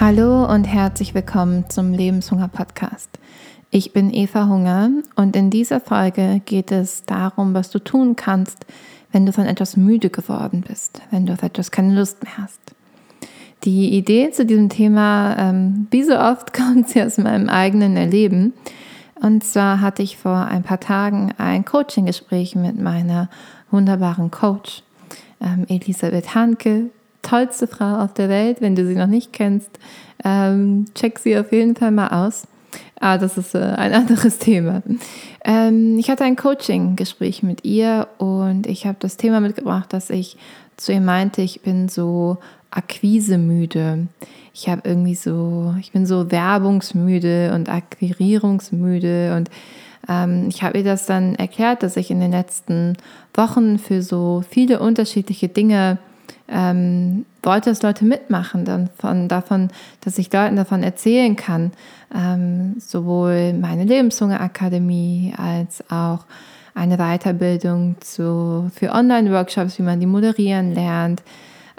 Hallo und herzlich willkommen zum Lebenshunger Podcast. Ich bin Eva Hunger und in dieser Folge geht es darum, was du tun kannst, wenn du von etwas müde geworden bist, wenn du auf etwas keine Lust mehr hast. Die Idee zu diesem Thema, ähm, wie so oft, kommt sie aus meinem eigenen Erleben. Und zwar hatte ich vor ein paar Tagen ein Coaching-Gespräch mit meiner wunderbaren Coach, ähm, Elisabeth Hanke, tollste Frau auf der Welt. Wenn du sie noch nicht kennst, ähm, check sie auf jeden Fall mal aus. Ah, das ist äh, ein anderes Thema. Ähm, ich hatte ein Coaching-Gespräch mit ihr und ich habe das Thema mitgebracht, dass ich zu ihr meinte, ich bin so akquisemüde. Ich habe irgendwie so, ich bin so werbungsmüde und akquirierungsmüde und ähm, ich habe ihr das dann erklärt, dass ich in den letzten Wochen für so viele unterschiedliche Dinge ähm, wollte, dass Leute mitmachen, dann von, davon, dass ich Leuten davon erzählen kann, ähm, sowohl meine Lebenshunger-Akademie als auch eine Weiterbildung zu, für Online-Workshops, wie man die moderieren lernt,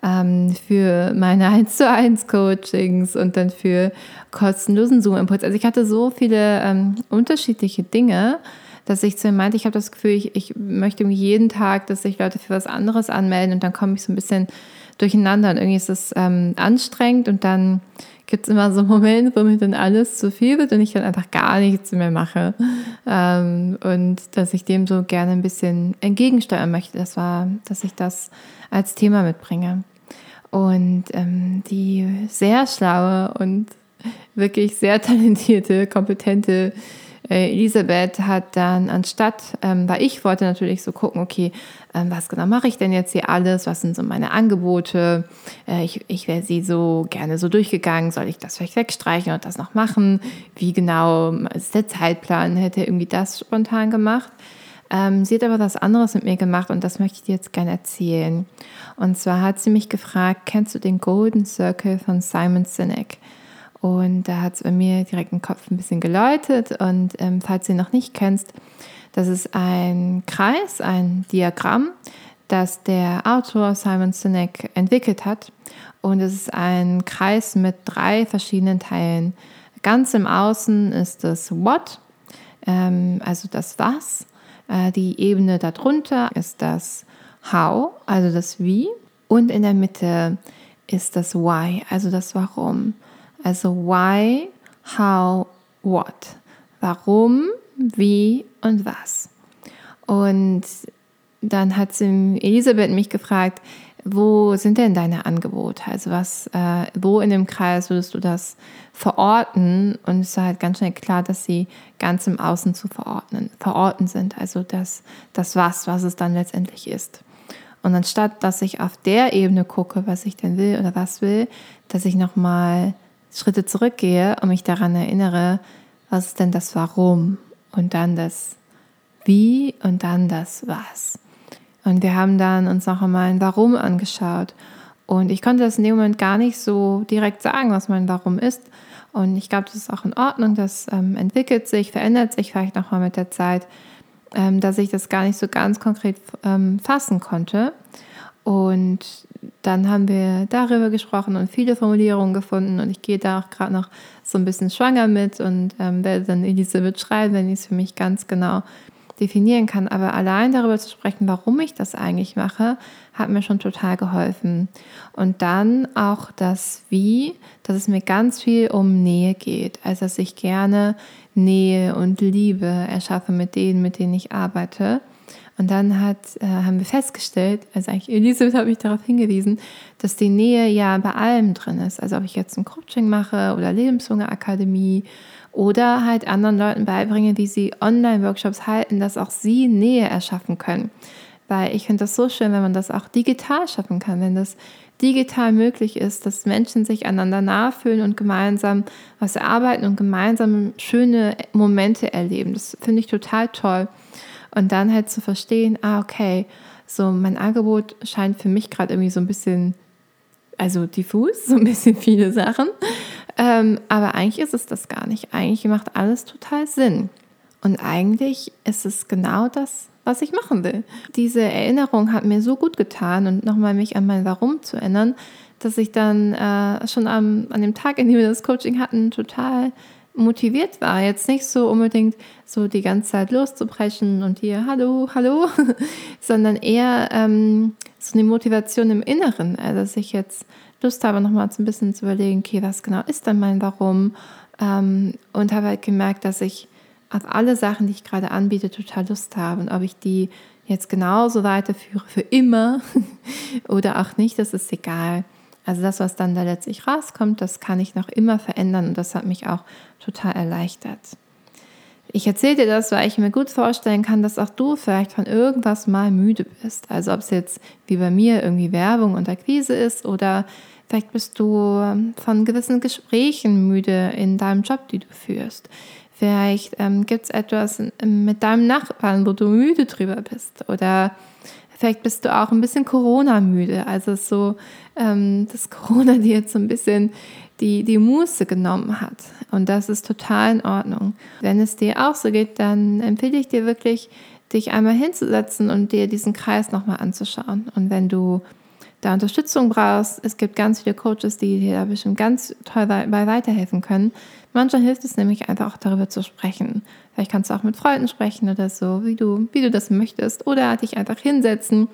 ähm, für meine 1 zu 1 Coachings und dann für kostenlosen Zoom-Impuls. Also ich hatte so viele ähm, unterschiedliche Dinge, dass ich zu ihm meinte, ich habe das Gefühl, ich, ich möchte jeden Tag, dass sich Leute für was anderes anmelden und dann komme ich so ein bisschen durcheinander und irgendwie ist es ähm, anstrengend und dann gibt es immer so Momente, wo mir dann alles zu viel wird und ich dann einfach gar nichts mehr mache. Ähm, und dass ich dem so gerne ein bisschen entgegensteuern möchte. Das war, dass ich das als Thema mitbringe. Und ähm, die sehr schlaue und wirklich sehr talentierte, kompetente Elisabeth hat dann anstatt, ähm, weil ich wollte natürlich so gucken, okay, ähm, was genau mache ich denn jetzt hier alles, was sind so meine Angebote, äh, ich, ich wäre sie so gerne so durchgegangen, soll ich das vielleicht wegstreichen und das noch machen, wie genau ist der Zeitplan, hätte irgendwie das spontan gemacht. Ähm, sie hat aber was anderes mit mir gemacht und das möchte ich dir jetzt gerne erzählen. Und zwar hat sie mich gefragt, kennst du den Golden Circle von Simon Sinek? Und da hat es bei mir direkt im Kopf ein bisschen geläutet. Und ähm, falls du ihn noch nicht kennst, das ist ein Kreis, ein Diagramm, das der Autor Simon Sinek entwickelt hat. Und es ist ein Kreis mit drei verschiedenen Teilen. Ganz im Außen ist das What, ähm, also das Was. Äh, die Ebene darunter ist das How, also das Wie. Und in der Mitte ist das Why, also das Warum. Also why, how, what. Warum, wie und was. Und dann hat sie Elisabeth mich gefragt, wo sind denn deine Angebote? Also was, äh, wo in dem Kreis würdest du das verorten? Und es war halt ganz schnell klar, dass sie ganz im Außen zu verordnen, verorten sind. Also das, das was, was es dann letztendlich ist. Und anstatt, dass ich auf der Ebene gucke, was ich denn will oder was will, dass ich nochmal Schritte zurückgehe und mich daran erinnere, was ist denn das Warum und dann das Wie und dann das Was. Und wir haben dann uns noch einmal ein Warum angeschaut. Und ich konnte das in dem Moment gar nicht so direkt sagen, was mein Warum ist. Und ich glaube, das ist auch in Ordnung. Das ähm, entwickelt sich, verändert sich vielleicht nochmal mit der Zeit, ähm, dass ich das gar nicht so ganz konkret ähm, fassen konnte. Und dann haben wir darüber gesprochen und viele Formulierungen gefunden und ich gehe da auch gerade noch so ein bisschen schwanger mit und ähm, werde dann Elisabeth schreiben, wenn ich es für mich ganz genau definieren kann. Aber allein darüber zu sprechen, warum ich das eigentlich mache, hat mir schon total geholfen. Und dann auch das Wie, dass es mir ganz viel um Nähe geht. Also dass ich gerne Nähe und Liebe erschaffe mit denen, mit denen ich arbeite. Und dann hat, äh, haben wir festgestellt, also eigentlich Elisabeth hat mich darauf hingewiesen, dass die Nähe ja bei allem drin ist. Also ob ich jetzt ein Coaching mache oder Lebenshungerakademie oder halt anderen Leuten beibringe, wie sie Online-Workshops halten, dass auch sie Nähe erschaffen können. Weil ich finde das so schön, wenn man das auch digital schaffen kann, wenn das digital möglich ist, dass Menschen sich einander nachfühlen und gemeinsam was erarbeiten und gemeinsam schöne Momente erleben. Das finde ich total toll. Und dann halt zu verstehen, ah, okay, so mein Angebot scheint für mich gerade irgendwie so ein bisschen, also diffus, so ein bisschen viele Sachen. Ähm, aber eigentlich ist es das gar nicht. Eigentlich macht alles total Sinn. Und eigentlich ist es genau das, was ich machen will. Diese Erinnerung hat mir so gut getan und nochmal mich an mein Warum zu erinnern, dass ich dann äh, schon am, an dem Tag, in dem wir das Coaching hatten, total motiviert war. Jetzt nicht so unbedingt so die ganze Zeit loszubrechen und hier Hallo, Hallo, sondern eher ähm, so eine Motivation im Inneren, also dass ich jetzt Lust habe, nochmal so ein bisschen zu überlegen, okay, was genau ist denn mein Warum? Ähm, und habe halt gemerkt, dass ich auf alle Sachen, die ich gerade anbiete, total Lust habe. Und ob ich die jetzt genauso weiterführe für immer oder auch nicht, das ist egal. Also das, was dann da letztlich rauskommt, das kann ich noch immer verändern und das hat mich auch total erleichtert. Ich erzähle dir das, weil ich mir gut vorstellen kann, dass auch du vielleicht von irgendwas mal müde bist. Also ob es jetzt wie bei mir irgendwie Werbung und Akquise ist oder vielleicht bist du von gewissen Gesprächen müde in deinem Job, die du führst. Vielleicht ähm, gibt es etwas mit deinem Nachbarn, wo du müde drüber bist. Oder vielleicht bist du auch ein bisschen Corona-müde. Also so, ähm, dass Corona dir jetzt so ein bisschen die, die Muße genommen hat. Und das ist total in Ordnung. Wenn es dir auch so geht, dann empfehle ich dir wirklich, dich einmal hinzusetzen und dir diesen Kreis nochmal anzuschauen. Und wenn du da Unterstützung brauchst, es gibt ganz viele Coaches, die dir da bestimmt ganz toll bei weiterhelfen können. Manchmal hilft es nämlich einfach auch darüber zu sprechen. Vielleicht kannst du auch mit Freunden sprechen oder so, wie du, wie du das möchtest. Oder dich einfach hinsetzen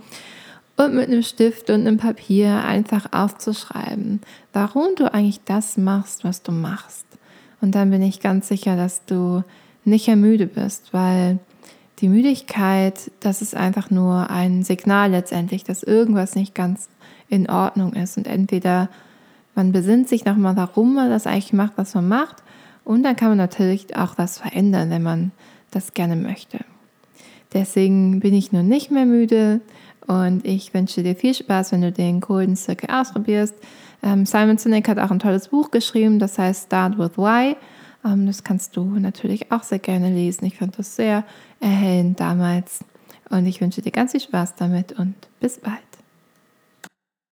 und mit einem Stift und einem Papier einfach aufzuschreiben, warum du eigentlich das machst, was du machst. Und dann bin ich ganz sicher, dass du nicht ermüde bist, weil die Müdigkeit, das ist einfach nur ein Signal letztendlich, dass irgendwas nicht ganz in Ordnung ist. Und entweder man besinnt sich nochmal, warum man das eigentlich macht, was man macht, und dann kann man natürlich auch was verändern, wenn man das gerne möchte. Deswegen bin ich nun nicht mehr müde und ich wünsche dir viel Spaß, wenn du den Golden Circle ausprobierst. Ähm, Simon Sinek hat auch ein tolles Buch geschrieben, das heißt Start with Why. Ähm, das kannst du natürlich auch sehr gerne lesen. Ich fand das sehr erhellend damals und ich wünsche dir ganz viel Spaß damit und bis bald.